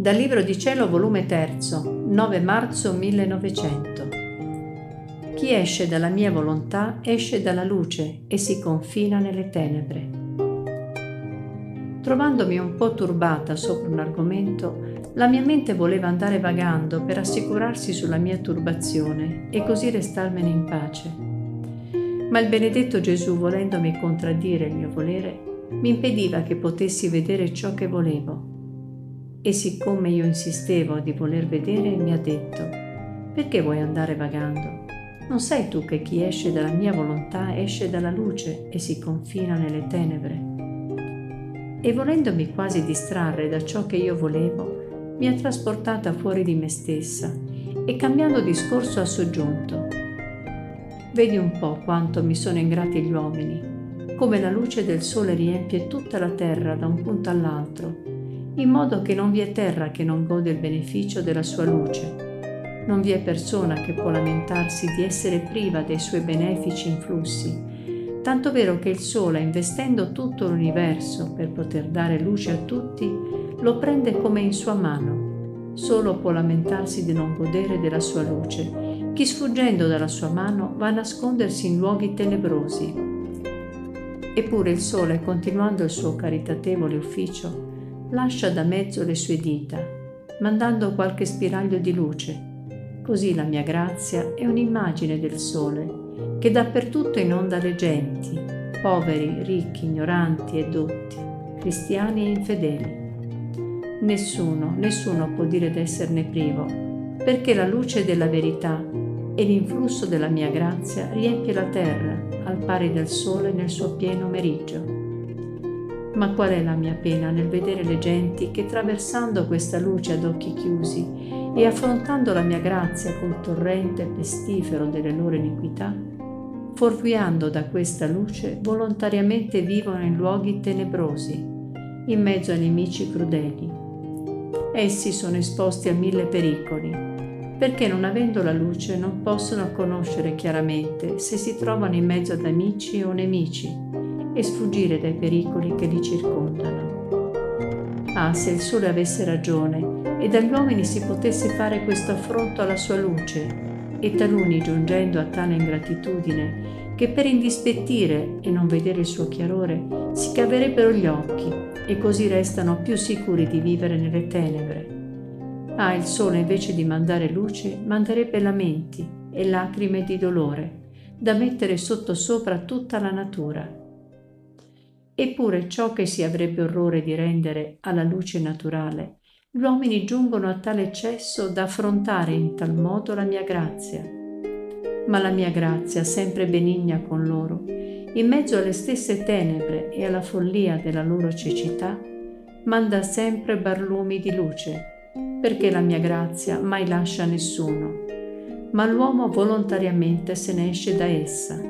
Dal Libro di Cielo, volume 3, 9 marzo 1900. Chi esce dalla mia volontà esce dalla luce e si confina nelle tenebre. Trovandomi un po' turbata sopra un argomento, la mia mente voleva andare vagando per assicurarsi sulla mia turbazione e così restarmene in pace. Ma il benedetto Gesù, volendomi contraddire il mio volere, mi impediva che potessi vedere ciò che volevo e siccome io insistevo di voler vedere, mi ha detto, perché vuoi andare vagando? Non sai tu che chi esce dalla mia volontà esce dalla luce e si confina nelle tenebre? E volendomi quasi distrarre da ciò che io volevo, mi ha trasportata fuori di me stessa e cambiando discorso ha soggiunto, vedi un po' quanto mi sono ingrati gli uomini, come la luce del sole riempie tutta la terra da un punto all'altro in modo che non vi è terra che non gode il beneficio della sua luce. Non vi è persona che può lamentarsi di essere priva dei suoi benefici influssi, tanto vero che il Sole, investendo tutto l'universo per poter dare luce a tutti, lo prende come in sua mano. Solo può lamentarsi di non godere della sua luce. Chi sfuggendo dalla sua mano va a nascondersi in luoghi tenebrosi. Eppure il Sole, continuando il suo caritatevole ufficio, lascia da mezzo le sue dita, mandando qualche spiraglio di luce. Così la mia grazia è un'immagine del sole, che dappertutto inonda le genti, poveri, ricchi, ignoranti e dotti, cristiani e infedeli. Nessuno, nessuno può dire d'esserne privo, perché la luce della verità e l'influsso della mia grazia riempie la terra al pari del sole nel suo pieno meriggio. Ma qual è la mia pena nel vedere le genti che traversando questa luce ad occhi chiusi e affrontando la mia grazia col torrente pestifero delle loro iniquità, fuorviando da questa luce volontariamente vivono in luoghi tenebrosi, in mezzo a nemici crudeli. Essi sono esposti a mille pericoli, perché non avendo la luce non possono conoscere chiaramente se si trovano in mezzo ad amici o nemici e sfuggire dai pericoli che li circondano. Ah, se il sole avesse ragione e dagli uomini si potesse fare questo affronto alla sua luce, e taluni giungendo a tale ingratitudine che per indispettire e non vedere il suo chiarore si caverebbero gli occhi e così restano più sicuri di vivere nelle tenebre. Ah, il sole invece di mandare luce manderebbe lamenti e lacrime di dolore, da mettere sottosopra tutta la natura Eppure ciò che si avrebbe orrore di rendere alla luce naturale, gli uomini giungono a tale eccesso da affrontare in tal modo la mia grazia. Ma la mia grazia, sempre benigna con loro, in mezzo alle stesse tenebre e alla follia della loro cecità, manda sempre barlumi di luce, perché la mia grazia mai lascia nessuno, ma l'uomo volontariamente se ne esce da essa,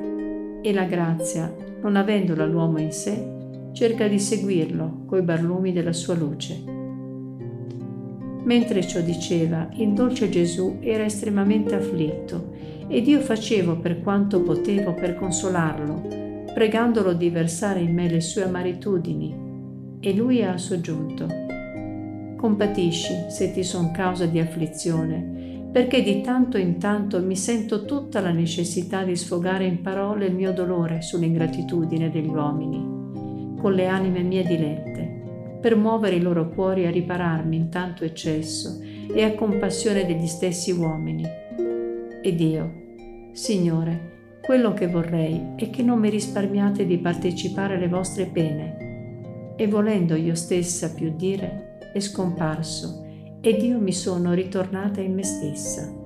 e la grazia, non avendola l'uomo in sé, cerca di seguirlo coi barlumi della sua luce. Mentre ciò diceva, il dolce Gesù era estremamente afflitto ed io facevo per quanto potevo per consolarlo, pregandolo di versare in me le sue amaritudini. E lui ha soggiunto, compatisci se ti son causa di afflizione, perché di tanto in tanto mi sento tutta la necessità di sfogare in parole il mio dolore sull'ingratitudine degli uomini con le anime mie dilette, per muovere i loro cuori a ripararmi in tanto eccesso e a compassione degli stessi uomini. Ed io, Signore, quello che vorrei è che non mi risparmiate di partecipare alle vostre pene. E volendo io stessa più dire, è scomparso ed io mi sono ritornata in me stessa.